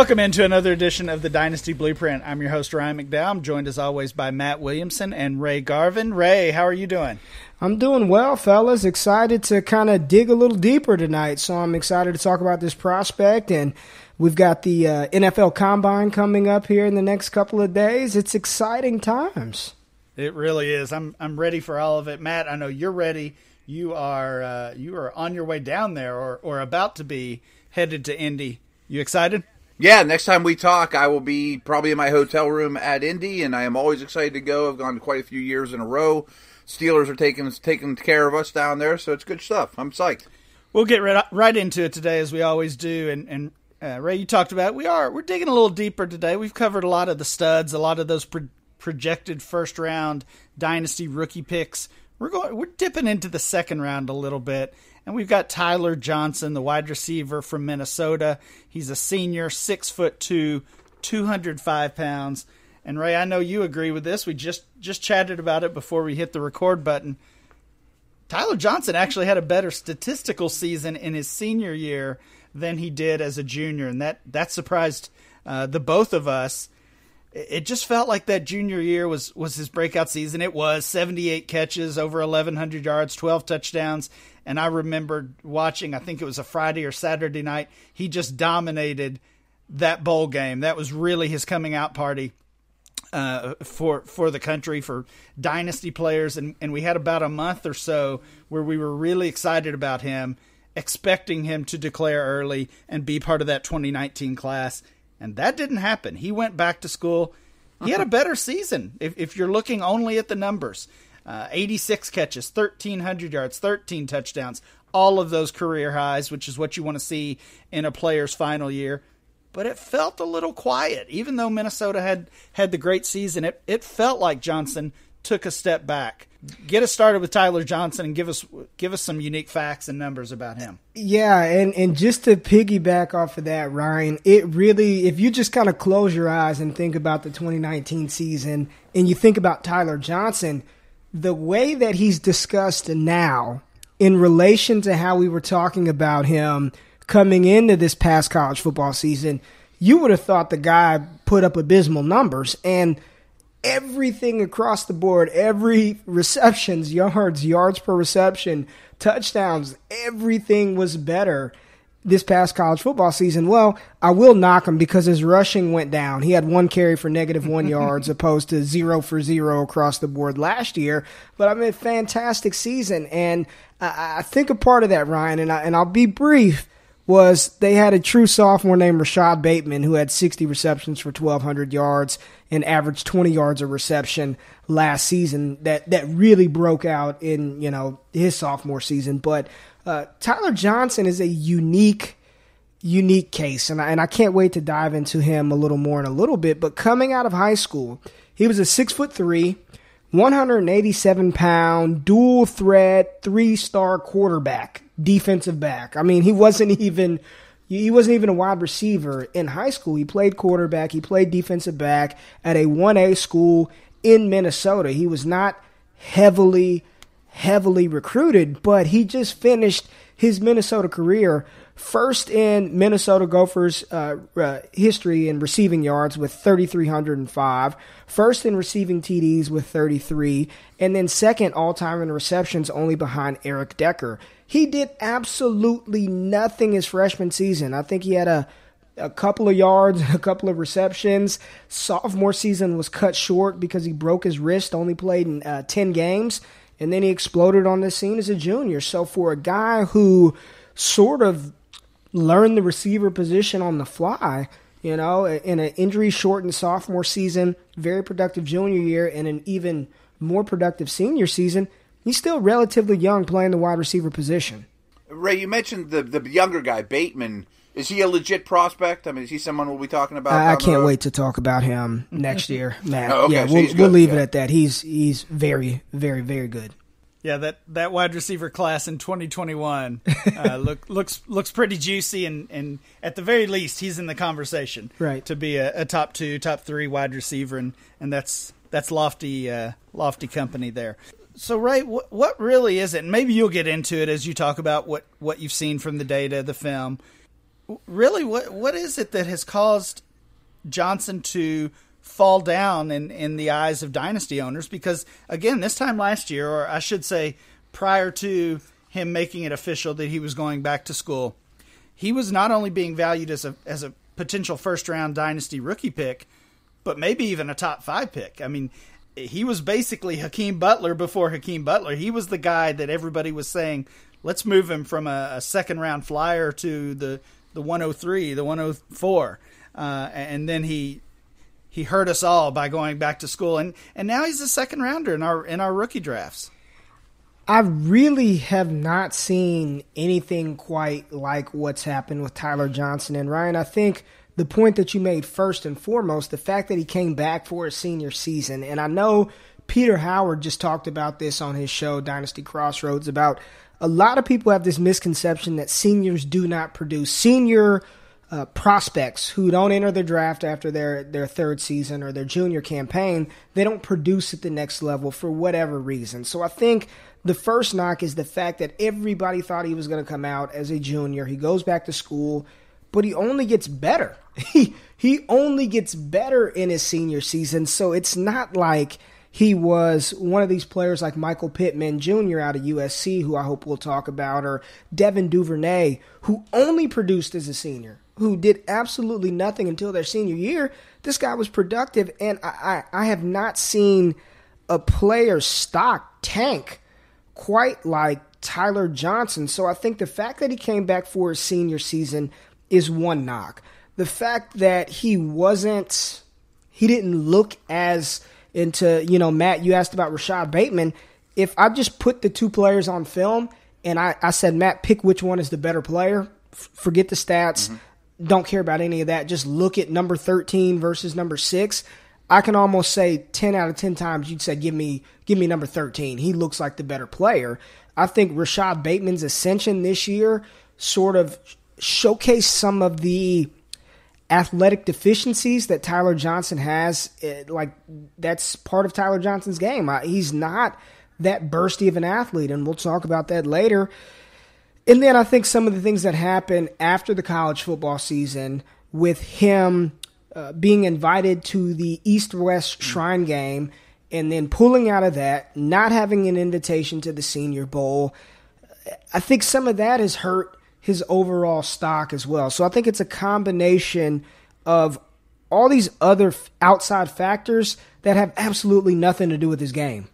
Welcome into another edition of the Dynasty Blueprint. I'm your host, Ryan McDowell. I'm joined as always by Matt Williamson and Ray Garvin. Ray, how are you doing? I'm doing well, fellas. Excited to kind of dig a little deeper tonight. So I'm excited to talk about this prospect. And we've got the uh, NFL Combine coming up here in the next couple of days. It's exciting times. It really is. I'm I'm ready for all of it, Matt. I know you're ready. You are uh, you are on your way down there, or or about to be headed to Indy. You excited? Yeah, next time we talk, I will be probably in my hotel room at Indy, and I am always excited to go. I've gone quite a few years in a row. Steelers are taking taking care of us down there, so it's good stuff. I'm psyched. We'll get right, right into it today, as we always do. And, and uh, Ray, you talked about it. we are we're digging a little deeper today. We've covered a lot of the studs, a lot of those pro- projected first round dynasty rookie picks. We're going we're dipping into the second round a little bit and we've got Tyler Johnson, the wide receiver from Minnesota. He's a senior, six foot two, 205 pounds. And Ray, I know you agree with this. We just just chatted about it before we hit the record button. Tyler Johnson actually had a better statistical season in his senior year than he did as a junior, and that that surprised uh, the both of us. It just felt like that junior year was was his breakout season. It was 78 catches, over 1100 yards, 12 touchdowns, and I remember watching, I think it was a Friday or Saturday night, he just dominated that bowl game. That was really his coming out party uh, for for the country for dynasty players, and and we had about a month or so where we were really excited about him, expecting him to declare early and be part of that 2019 class, and that didn't happen. He went back to school. He had a better season if if you're looking only at the numbers. Uh, 86 catches, 1,300 yards, 13 touchdowns, all of those career highs, which is what you want to see in a player's final year. But it felt a little quiet, even though Minnesota had had the great season. It it felt like Johnson took a step back. Get us started with Tyler Johnson and give us give us some unique facts and numbers about him. Yeah, and and just to piggyback off of that, Ryan, it really if you just kind of close your eyes and think about the 2019 season and you think about Tyler Johnson, the way that he's discussed now in relation to how we were talking about him coming into this past college football season, you would have thought the guy put up abysmal numbers and everything across the board, every receptions, yards, yards per reception, touchdowns, everything was better this past college football season. Well, I will knock him because his rushing went down. He had one carry for negative one yards opposed to zero for zero across the board last year. But I mean, fantastic season. And I, I think a part of that, Ryan, and, I, and I'll be brief, was they had a true sophomore named Rashod Bateman who had 60 receptions for 1,200 yards and averaged 20 yards a reception last season that, that really broke out in, you know, his sophomore season. But uh, Tyler Johnson is a unique, unique case, and I, and I can't wait to dive into him a little more in a little bit. But coming out of high school, he was a six foot three, 187 pound, dual threat, three star quarterback, defensive back. I mean, he wasn't even he wasn't even a wide receiver in high school. He played quarterback. He played defensive back at a 1A school in Minnesota. He was not heavily heavily recruited, but he just finished his Minnesota career first in Minnesota Gophers uh, uh, history in receiving yards with 3,305, first in receiving TDs with 33, and then second all time in receptions only behind Eric Decker. He did absolutely nothing his freshman season. I think he had a a couple of yards, a couple of receptions. Sophomore season was cut short because he broke his wrist, only played in uh, 10 games and then he exploded on the scene as a junior. So for a guy who sort of learned the receiver position on the fly, you know, in an injury shortened sophomore season, very productive junior year, and an even more productive senior season, he's still relatively young playing the wide receiver position. Ray, you mentioned the the younger guy, Bateman. Is he a legit prospect? I mean, is he someone we'll be talking about? I, I can't wait to talk about him next year, Matt. Oh, okay, yeah, so we'll, we'll leave yeah. it at that. He's he's very, very, very good. Yeah, that, that wide receiver class in 2021 uh, look, looks looks pretty juicy, and, and at the very least, he's in the conversation, Right. To be a, a top two, top three wide receiver, and, and that's that's lofty uh, lofty company there. So, Ray, what, what really is it? And maybe you'll get into it as you talk about what, what you've seen from the data, the film. Really, what what is it that has caused Johnson to fall down in, in the eyes of dynasty owners? Because, again, this time last year, or I should say prior to him making it official that he was going back to school, he was not only being valued as a, as a potential first round dynasty rookie pick, but maybe even a top five pick. I mean, he was basically Hakeem Butler before Hakeem Butler. He was the guy that everybody was saying, let's move him from a, a second round flyer to the, the 103, the 104. Uh, and then he he hurt us all by going back to school and, and now he's a second rounder in our in our rookie drafts. I really have not seen anything quite like what's happened with Tyler Johnson and Ryan. I think the point that you made first and foremost, the fact that he came back for his senior season, and I know Peter Howard just talked about this on his show, Dynasty Crossroads, about a lot of people have this misconception that seniors do not produce. Senior uh, prospects who don't enter the draft after their, their third season or their junior campaign, they don't produce at the next level for whatever reason. So I think the first knock is the fact that everybody thought he was going to come out as a junior. He goes back to school but he only gets better. He he only gets better in his senior season, so it's not like he was one of these players like Michael Pittman Jr. out of USC, who I hope we'll talk about, or Devin Duvernay, who only produced as a senior, who did absolutely nothing until their senior year. This guy was productive, and I, I, I have not seen a player's stock tank quite like Tyler Johnson. So I think the fact that he came back for his senior season is one knock. The fact that he wasn't, he didn't look as into, you know, Matt, you asked about Rashod Bateman. If I just put the two players on film and I, I said, Matt, pick which one is the better player, f- forget the stats, mm-hmm. don't care about any of that, just look at number 13 versus number six. I can almost say 10 out of 10 times you'd say, give me, give me number 13. He looks like the better player. I think Rashod Bateman's ascension this year sort of showcased some of the athletic deficiencies that Tyler Johnson has. Like that's part of Tyler Johnson's game. He's not that bursty of an athlete, and we'll talk about that later. And then I think some of the things that happened after the college football season with him uh, being invited to the East West Shrine game and then pulling out of that, not having an invitation to the Senior Bowl. I think some of that has hurt his overall stock as well. So I think it's a combination of all these other outside factors that have absolutely nothing to do with his game.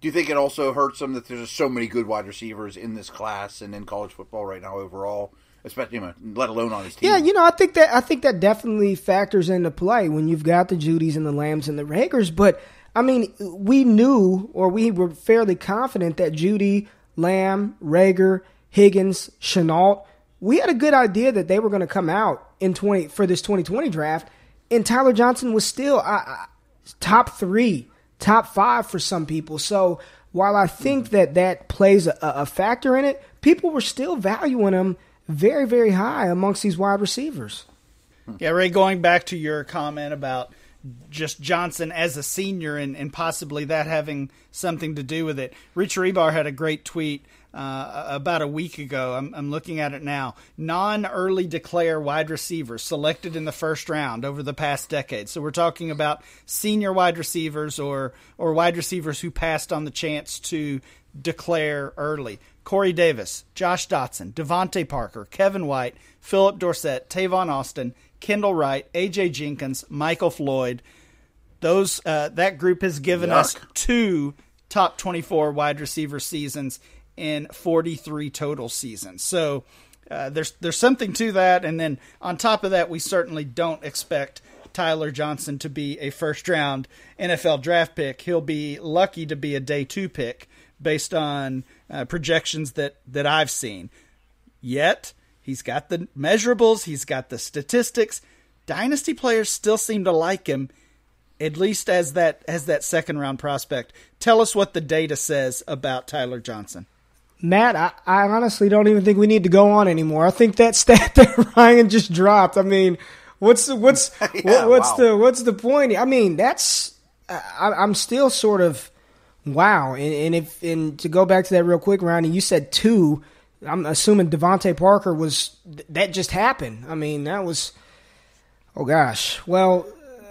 Do you think it also hurts him that there's so many good wide receivers in this class and in college football right now overall, especially let alone on his team? Yeah, you know, I think that I think that definitely factors into play when you've got the Jeudys and the Lambs and the Reagors. But I mean, we knew or we were fairly confident that Jeudy, Lamb, Reagor, Higgins, Shenault. We had a good idea that they were going to come out in 20 for this 2020 draft, and Tyler Johnson was still uh, top three, top five for some people. So while I think that that plays a, a factor in it, people were still valuing him very, very high amongst these wide receivers. Yeah, Ray, going back to your comment about just Johnson as a senior and, and possibly that having something to do with it. Rich Hribar had a great tweet uh, about a week ago. I'm, I'm looking at it now. Non early declare wide receivers selected in the first round over the past decade. So we're talking about senior wide receivers or, or wide receivers who passed on the chance to declare early. Corey Davis, Josh Doctson, DeVante Parker, Kevin White, Philip Dorsett, Tavon Austin, Kendall Wright, AJ Jenkins, Michael Floyd. Those uh, that group has given Yuck. us two top 24 wide receiver seasons in 43 total seasons. So uh, there's there's something to that, and then on top of that, we certainly don't expect Tyler Johnson to be a first round NFL draft pick. He'll be lucky to be a day two pick based on uh, projections that that I've seen. Yet he's got the measurables, he's got the statistics. Dynasty players still seem to like him, at least as that as that second round prospect. Tell us what the data says about Tyler Johnson. Matt, I, I, honestly don't even think we need to go on anymore. I think that stat that Ryan just dropped. I mean, what's the what's yeah, what, what's wow. the what's the point? I mean, that's I, I'm still sort of wow. And, and if and to go back to that real quick, Ryan, you said two. I'm assuming DeVante Parker was that just happened. I mean, that was oh gosh. Well,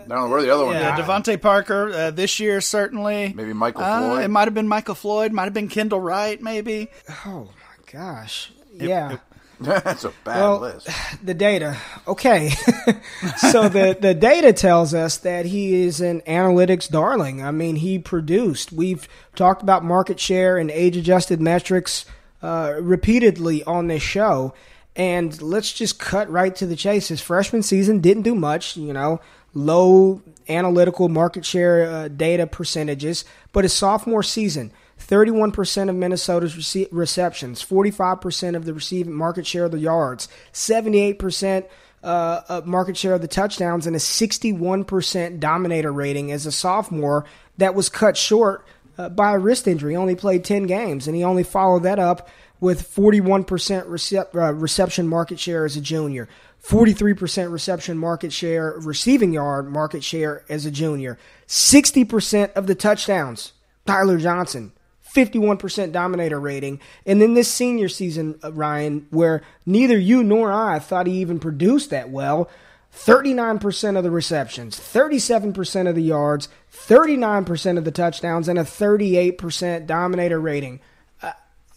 I don't know where the other one. Yeah, is. DeVante Parker uh, this year certainly. Maybe Michael Uh, Floyd. It might have been Michael Floyd. Might have been Kendall Wright. Maybe. oh my gosh. Yeah. That's a bad Well, list. the data. Okay. so the, the data tells us that he is an analytics darling. I mean, he produced. We've talked about market share and age adjusted metrics uh, repeatedly on this show. And let's just cut right to the chase. His freshman season didn't do much, you know, low analytical market share uh, data percentages. But his sophomore season, 31% of Minnesota's rece- receptions, 45% of the receiving market share of the yards, 78% uh, market share of the touchdowns, and a 61% dominator rating as a sophomore that was cut short uh, by a wrist injury. He only played 10 games, and he only followed that up with 41% recep- uh, reception market share as a junior. 43% reception market share, receiving yard market share as a junior. 60% of the touchdowns, Tyler Johnson. 51% dominator rating. And then this senior season, uh, Ryan, where neither you nor I thought he even produced that well, 39% of the receptions, 37% of the yards, 39% of the touchdowns, and a 38% dominator rating. Uh,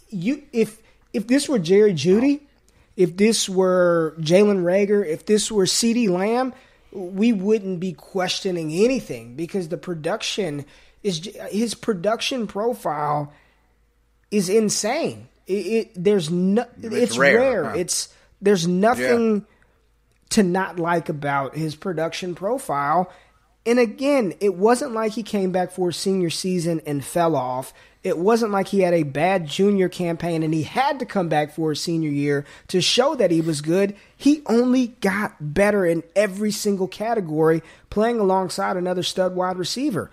you, if if this were Jerry Jeudy, if this were Jalen Reagor, if this were CeeDee Lamb, we wouldn't be questioning anything because the production is his production profile is insane. It, it there's no it's, It's rare. rare, huh? It's there's nothing to not like about his production profile. And again, it wasn't like he came back for his senior season and fell off. It wasn't like he had a bad junior campaign and he had to come back for his senior year to show that he was good. He only got better in every single category, playing alongside another stud wide receiver.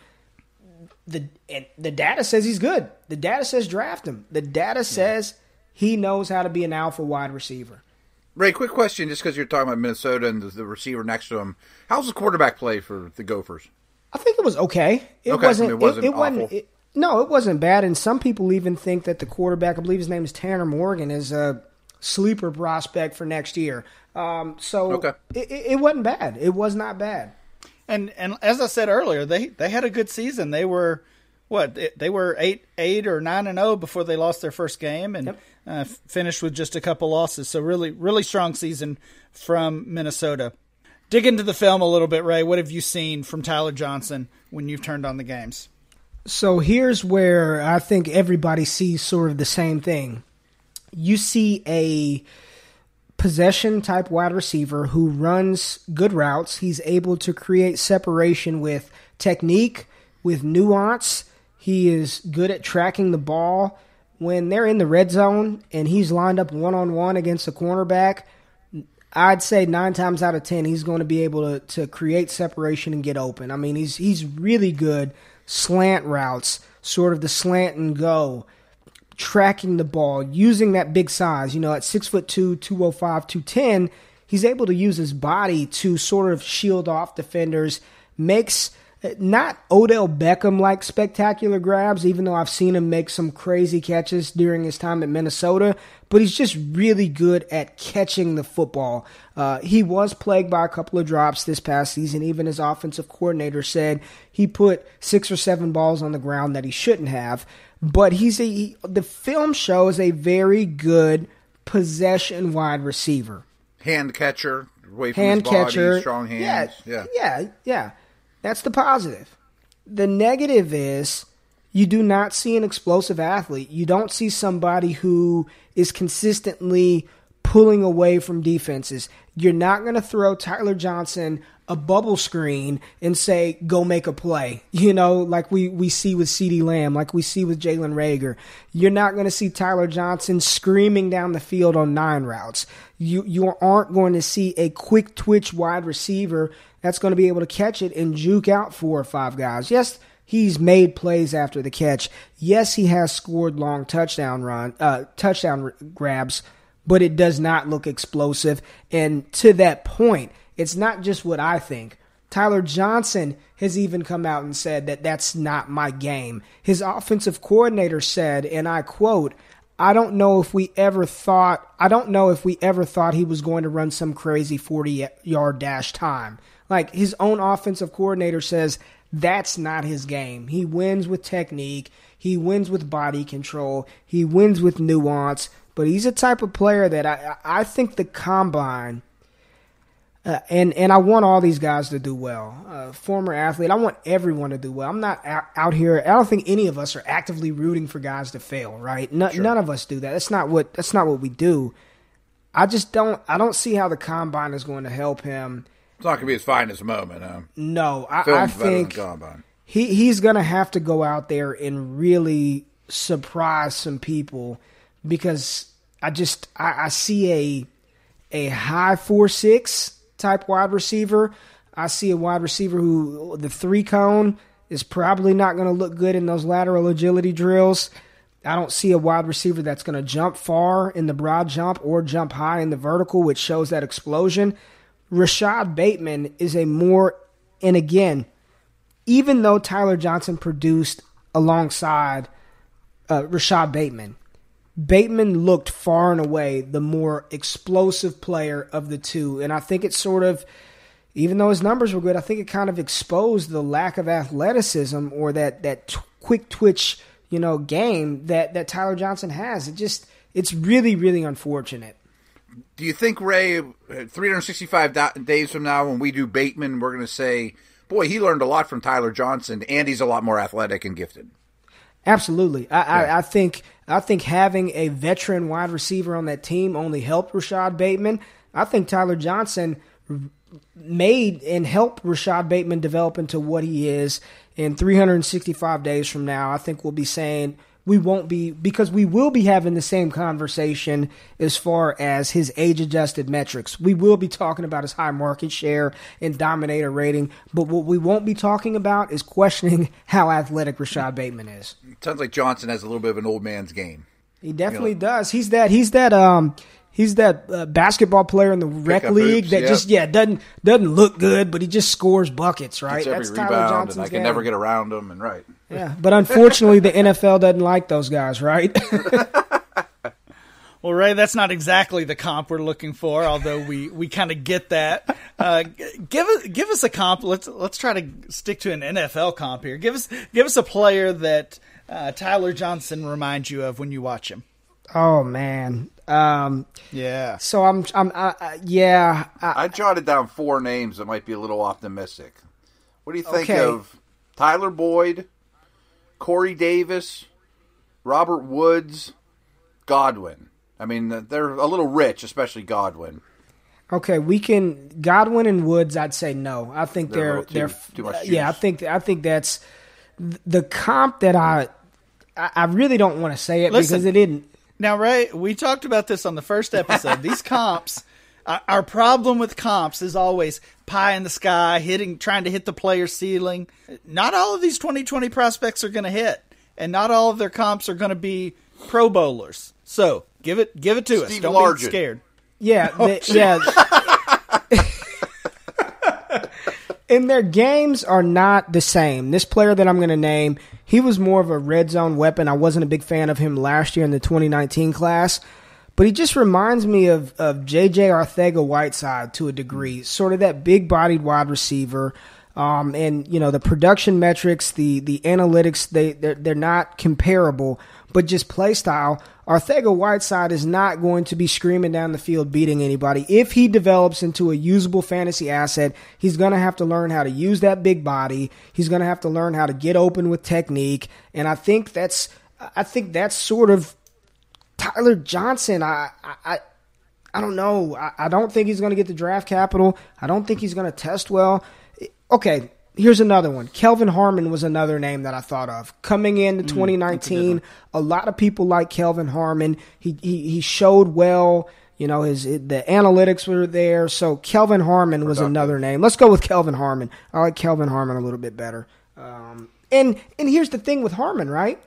The and the data says he's good. The data says draft him. The data says he knows how to be an alpha wide receiver. Ray, quick question, just because you're talking about Minnesota and the, the receiver next to him. How's the quarterback play for the Gophers? I think it was okay. It Okay, wasn't. it wasn't It, wasn't. It, no, it wasn't bad. And some people even think that the quarterback, I believe his name is Tanner Morgan, is a sleeper prospect for next year. Um, so Okay. it, it, it wasn't bad. It was not bad. And and as I said earlier, they they had a good season. They were what they- they were eight eight or nine and zero before they lost their first game, and Yep. uh, finished with just a couple losses. So really really strong season from Minnesota. Dig into the film a little bit, Ray. What have you seen from Tyler Johnson when you've turned on the games? So here's where I think everybody sees sort of the same thing. You see a possession type wide receiver who runs good routes. He's able to create separation with technique, with nuance. He is good at tracking the ball. When they're in the red zone and he's lined up one on one against a cornerback, I'd say nine times out of ten he's going to be able to, to create separation and get open. I mean, he's he's really good slant routes, sort of the slant and go, tracking the ball, using that big size. You know, at six foot two, 205, 210, he's able to use his body to sort of shield off defenders, makes not Odell Beckham like spectacular grabs, even though I've seen him make some crazy catches during his time at Minnesota, but he's just really good at catching the football. Uh, he was plagued by a couple of drops this past season. Even his offensive coordinator said he put six or seven balls on the ground that he shouldn't have. But he's a he, the film shows a very good possession wide receiver Hand catcher, away from hand his body, catcher, strong hands. Yeah, yeah, yeah, yeah. That's the positive. The negative is you do not see an explosive athlete. You don't see somebody who is consistently pulling away from defenses. You're not going to throw Tyler Johnson a bubble screen and say, go make a play. You know, like we, we see with CeeDee Lamb, like we see with Jalen Reagor. You're not going to see Tyler Johnson screaming down the field on nine routes. You, you aren't going to see a quick twitch wide receiver that's going to be able to catch it and juke out four or five guys. Yes, he's made plays after the catch. Yes, he has scored long touchdown run, uh, touchdown grabs, but it does not look explosive. And to that point, it's not just what I think. Tyler Johnson has even come out and said that that's not my game. His offensive coordinator said, and I quote, I don't know if we ever thought I don't know if we ever thought he was going to run some crazy 40 yard dash time. Like his own offensive coordinator says that's not his game. He wins with technique, he wins with body control, he wins with nuance, but he's a type of player that I I think the combine uh, and and I want all these guys to do well. Uh, former athlete, I want everyone to do well. I'm not out, out, here. I don't think any of us are actively rooting for guys to fail. Right? No, sure. None of us do that. That's not what. That's not what we do. I just don't. I don't see how the combine is going to help him. It's not going to be his finest moment. Huh? No, I, I think he he's going to have to go out there and really surprise some people because I just I, I see a a high four six type wide receiver. I see a wide receiver who the three cone is probably not going to look good in those lateral agility drills. I don't see a wide receiver that's going to jump far in the broad jump or jump high in the vertical, which shows that explosion. Rashod Bateman is a more, and again, even though Tyler Johnson produced alongside uh, Rashod Bateman, Bateman looked far and away the more explosive player of the two. And I think it sort of, even though his numbers were good, I think it kind of exposed the lack of athleticism or that, that t- quick twitch, you know, game that, that Tyler Johnson has. It just, it's really, really unfortunate. Do you think, Ray, 365 days from now, when we do Bateman, we're going to say, boy, he learned a lot from Tyler Johnson, and he's a lot more athletic and gifted? Absolutely. I, yeah. I, I, think I think having a veteran wide receiver on that team only helped Rashod Bateman. I think Tyler Johnson made and helped Rashod Bateman develop into what he is. In 365 days from now, I think we'll be saying we won't be because we will be having the same conversation as far as his age adjusted metrics. We will be talking about his high market share and dominator rating, but what we won't be talking about is questioning how athletic Rashod Bateman is. It sounds like Johnson has a little bit of an old man's game. He definitely you know, does. He's that. He's that. Um, he's that uh, basketball player in the rec league hoops, that yep. just yeah doesn't doesn't look good, but he just scores buckets. Right, Gets that's Tyler Johnson's I can game. never get around him, and right. Yeah, but unfortunately, the NFL doesn't like those guys, right? well, Ray, that's not exactly the comp we're looking for, although we, we kind of get that. Uh, give us give us a comp. Let's let's try to stick to an NFL comp here. Give us give us a player that uh, Tyler Johnson reminds you of when you watch him. Oh man, um, yeah. So I'm, I'm, uh, yeah. I, I, jotted down four names that might be a little optimistic. What do you think okay. of Tyler Boyd, Corey Davis, Robert Woods, Godwin. I mean, they're a little rich, especially Godwin. Okay, we can Godwin and Woods. I'd say no. I think they're they're, too, they're too much. Juice. Yeah, I think I think that's the comp that I I really don't want to say it Listen, because it didn't. Now, Ray, we talked about this on the first episode. These comps, uh, our problem with comps is always pie in the sky, hitting, trying to hit the player ceiling. Not all of these 2020 prospects are going to hit, and not all of their comps are going to be Pro Bowlers. So give it, give it to Steve us. Don't Largent. be scared. Yeah, oh, yeah. And their games are not the same. This player that I'm going to name, he was more of a red zone weapon. I wasn't a big fan of him last year in the 2019 class but he just reminds me of, of JJ Arcega Whiteside to a degree, sort of that big bodied wide receiver. Um, and you know the production metrics, the the analytics, they they're, they're not comparable, but just play style. Arcega Whiteside is not going to be screaming down the field beating anybody. If he develops into a usable fantasy asset, he's going to have to learn how to use that big body. He's going to have to learn how to get open with technique, and I think that's I think that's sort of Tyler Johnson, I, I, I don't know. I, I don't think he's going to get the draft capital. I don't think he's going to test well. Okay, here's another one. Kelvin Harmon was another name that I thought of coming into mm, 2019. A, a, lot of people like Kelvin Harmon. He he, he showed well. You know his the analytics were there. So Kelvin Harmon was another name. Let's go with Kelvin Harmon. I like Kelvin Harmon a little bit better. Um, and and here's the thing with Harmon, right?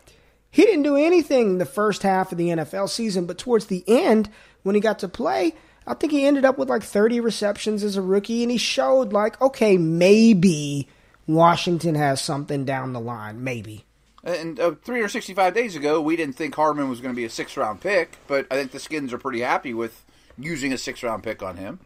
He didn't do anything the first half of the NFL season, but towards the end, when he got to play, I think he ended up with like 30 receptions as a rookie, and he showed like, okay, maybe Washington has something down the line, maybe. And uh, 365 days ago, we didn't think Harmon was going to be a six round pick, but I think the Skins are pretty happy with using a six round pick on him.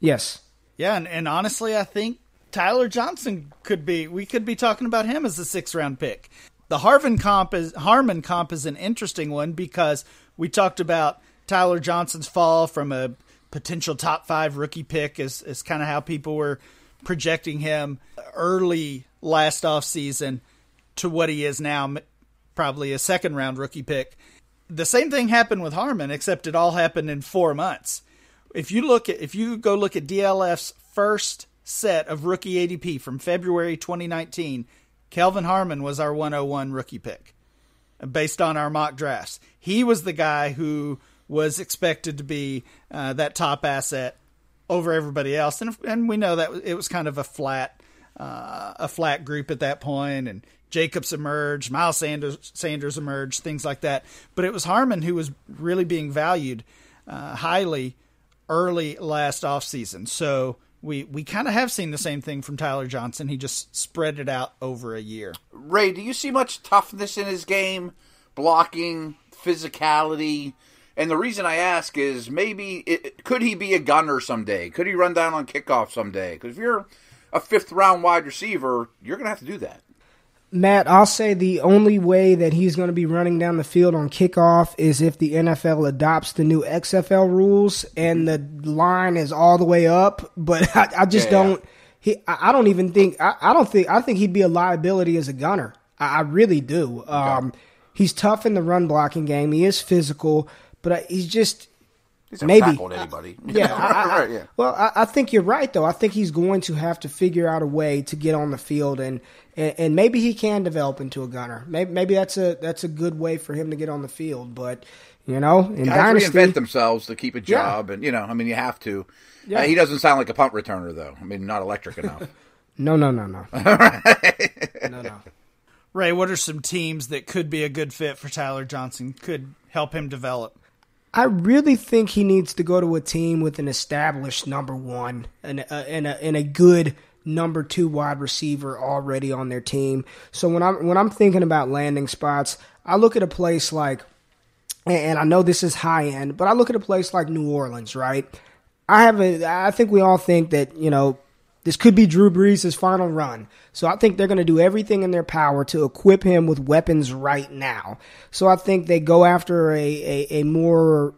Yes. Yeah, and, and honestly, I think Tyler Johnson could be. We could be talking about him as a six round pick. The Harvin comp is Harmon comp is an interesting one because we talked about Tyler Johnson's fall from a potential top five rookie pick is is kind of how people were projecting him early last offseason to what he is now, probably a second round rookie pick. The same thing happened with Harmon, except it all happened in four months. If you look at if you go look at DLF's first set of rookie ADP from February 2019, Kelvin Harmon was our 101 rookie pick based on our mock drafts. He was the guy who was expected to be uh, that top asset over everybody else, and and we know that it was kind of a flat uh, a flat group at that point, and Jacobs emerged, Miles Sanders, Sanders emerged, things like that. But it was Harmon who was really being valued uh, highly early last offseason. So we, we kind of have seen the same thing from Tyler Johnson. He just spread it out over a year. Ray, do you see much toughness in his game? Blocking, physicality? And the reason I ask is maybe it, could he be a gunner someday? Could he run down on kickoff someday? Because if you're a fifth round wide receiver, you're going to have to do that. Matt, I'll say the only way that he's going to be running down the field on kickoff is if the NFL adopts the new XFL rules and the line is all the way up. But I, I just yeah, don't. Yeah. He, I don't even think. I, I, don't think. I think he'd be a liability as a gunner. I, I really do. Okay. Um, he's tough in the run blocking game. He is physical, but he's just He's maybe tackled anybody. Yeah, I, I, yeah. Well, I, I, think you're right though. I think he's going to have to figure out a way to get on the field, and and, and maybe he can develop into a gunner. Maybe maybe that's a that's a good way for him to get on the field. But you know, in Guys dynasty, reinvent themselves to keep a job, yeah. and you know, I mean, you have to. Yeah. Uh, he doesn't sound like a punt returner though. I mean, not electric enough. no, no, no, no. no, no. Ray, what are some teams that could be a good fit for Tyler Johnson? Could help him develop. I really think he needs to go to a team with an established number one and a, and a, and a good number two wide receiver already on their team. So when I'm when I'm thinking about landing spots, I look at a place like, and I know this is high end, but I look at a place like New Orleans, right? I have a, I think we all think that you know this could be Drew Brees' final run. So I think they're going to do everything in their power to equip him with weapons right now. So I think they go after a, a, a more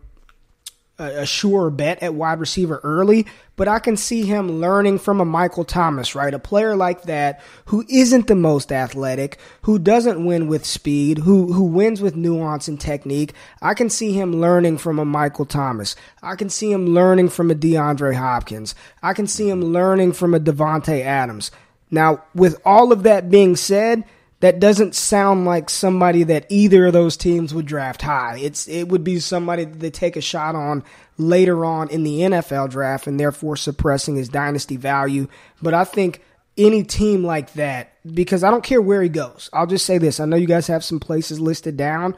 a sure bet at wide receiver early, but I can see him learning from a Michael Thomas, right? A player like that who isn't the most athletic, who doesn't win with speed, who who wins with nuance and technique. I can see him learning from a Michael Thomas. I can see him learning from a DeAndre Hopkins. I can see him learning from a Davante Adams. Now, with all of that being said, that doesn't sound like somebody that either of those teams would draft high. It's it would be somebody that they take a shot on later on in the NFL draft and therefore suppressing his dynasty value. But I think any team like that, because I don't care where he goes. I'll just say this. I know you guys have some places listed down.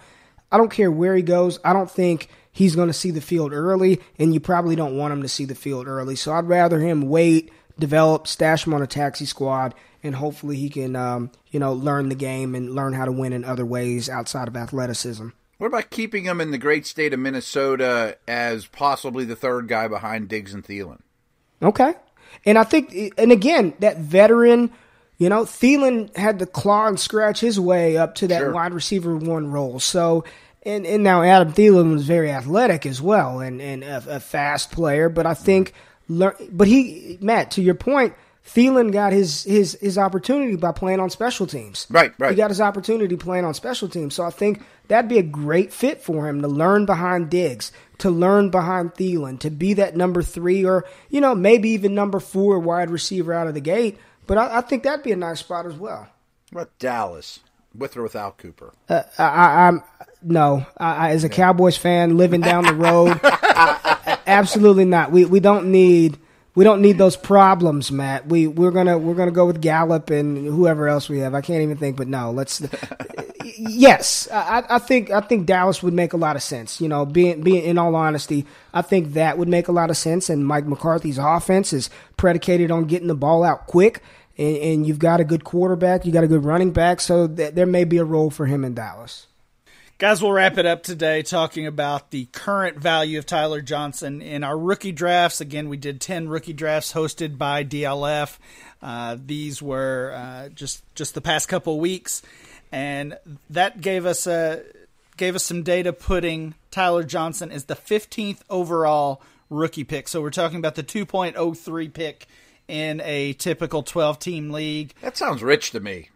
I don't care where he goes. I don't think he's going to see the field early, and you probably don't want him to see the field early. So I'd rather him wait, develop, stash him on a taxi squad, and hopefully he can, um, you know, learn the game and learn how to win in other ways outside of athleticism. What about keeping him in the great state of Minnesota as possibly the third guy behind Diggs and Thielen? Okay, and I think, and again, that veteran. You know, Thielen had to claw and scratch his way up to that sure. wide receiver one role. So, and, and now Adam Thielen was very athletic as well and, and a, a fast player. But I think, but he, Matt, to your point, Thielen got his his his opportunity by playing on special teams. Right, right. He got his opportunity playing on special teams. So I think that'd be a great fit for him to learn behind Diggs, to learn behind Thielen, to be that number three or you know maybe even number four wide receiver out of the gate. But I, I think that'd be a nice spot as well. What Dallas? With or without Cooper? Uh, I, am no. I, as a yeah. Cowboys fan living down the road, absolutely not. We we don't need we don't need those problems, Matt. We we're gonna we're gonna go with Gallup and whoever else we have. I can't even think, but no, let's. yes, I, I think I think Dallas would make a lot of sense. You know, being being in all honesty, I think that would make a lot of sense. And Mike McCarthy's offense is predicated on getting the ball out quick. And, and you've got a good quarterback, you got a good running back, so th- there may be a role for him in Dallas. Guys, we'll wrap it up today talking about the current value of Tyler Johnson in our rookie drafts. Again, we did 10 rookie drafts hosted by DLF. Uh, these were uh, just just the past couple weeks, and that gave us a gave us some data putting Tyler Johnson as the 15th overall rookie pick. So we're talking about the 2.03 pick in a typical 12 team league. That sounds rich to me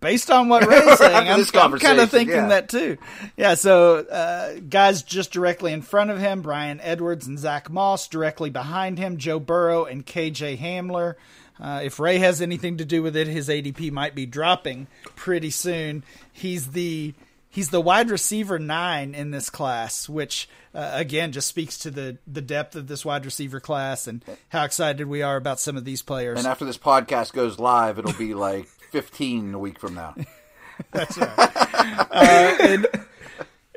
based on what Ray's saying, I'm, I'm kind of thinking yeah. that too. Yeah, so uh, guys just directly in front of him, Bryan Edwards and Zach Moss. Directly behind him, Joe Burrow and KJ Hamler. Uh, if Ray has anything to do with it, his ADP might be dropping pretty soon. He's the he's the wide receiver nine in this class, which uh, again just speaks to the the depth of this wide receiver class and how excited we are about some of these players. And after this podcast goes live, it'll be like 15 a week from now. That's right. uh, in,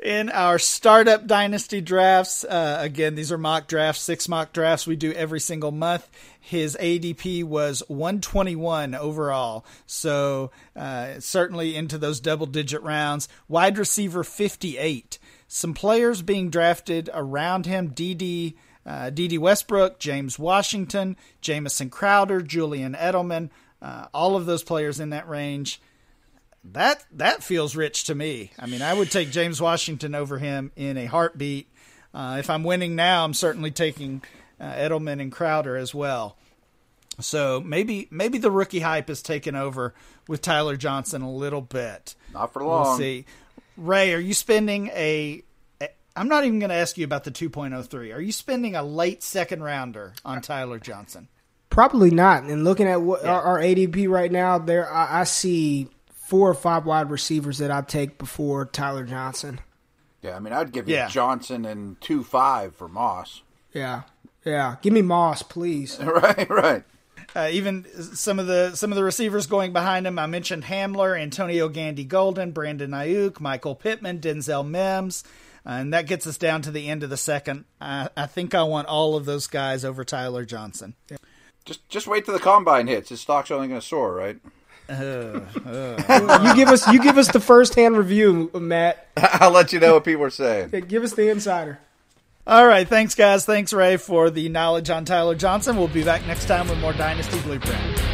in, our startup dynasty drafts, uh, again, these are mock drafts, six mock drafts we do every single month. His ADP was 121 overall. So uh, certainly into those double digit rounds. Wide receiver 58. Some players being drafted around him. DD. Uh, Dede Westbrook, James Washington, Jamison Crowder, Julian Edelman, uh, all of those players in that range. That that feels rich to me. I mean, I would take James Washington over him in a heartbeat. Uh, if I'm winning now, I'm certainly taking uh, Edelman and Crowder as well. So maybe maybe the rookie hype is taken over with Tyler Johnson a little bit. Not for long. We'll see. Ray, are you spending a? I'm not even going to ask you about the 2.03. Are you spending a late second rounder on Tyler Johnson? Probably not. And looking at what yeah. our, our, ADP right now, there I, I, see four or five wide receivers that I'd take before Tyler Johnson. Yeah, I mean, I'd give you yeah. Johnson and two five for Moss. Yeah, yeah. Give me Moss, please. right, right. Uh, even some of the some of the receivers going behind him. I mentioned Hamler, Antonio Gandy Golden, Brandon Aiyuk, Michael Pittman, Denzel Mims. Uh, and that gets us down to the end of the second. I, I think I want all of those guys over Tyler Johnson. Yeah. Just just wait till the combine hits. His stock's only going to soar, right? Uh, uh. you give us you give us the first hand review, Matt. I'll let you know what people are saying. Okay, give us the insider. All right, thanks guys. Thanks Ray for the knowledge on Tyler Johnson. We'll be back next time with more Dynasty Blueprint.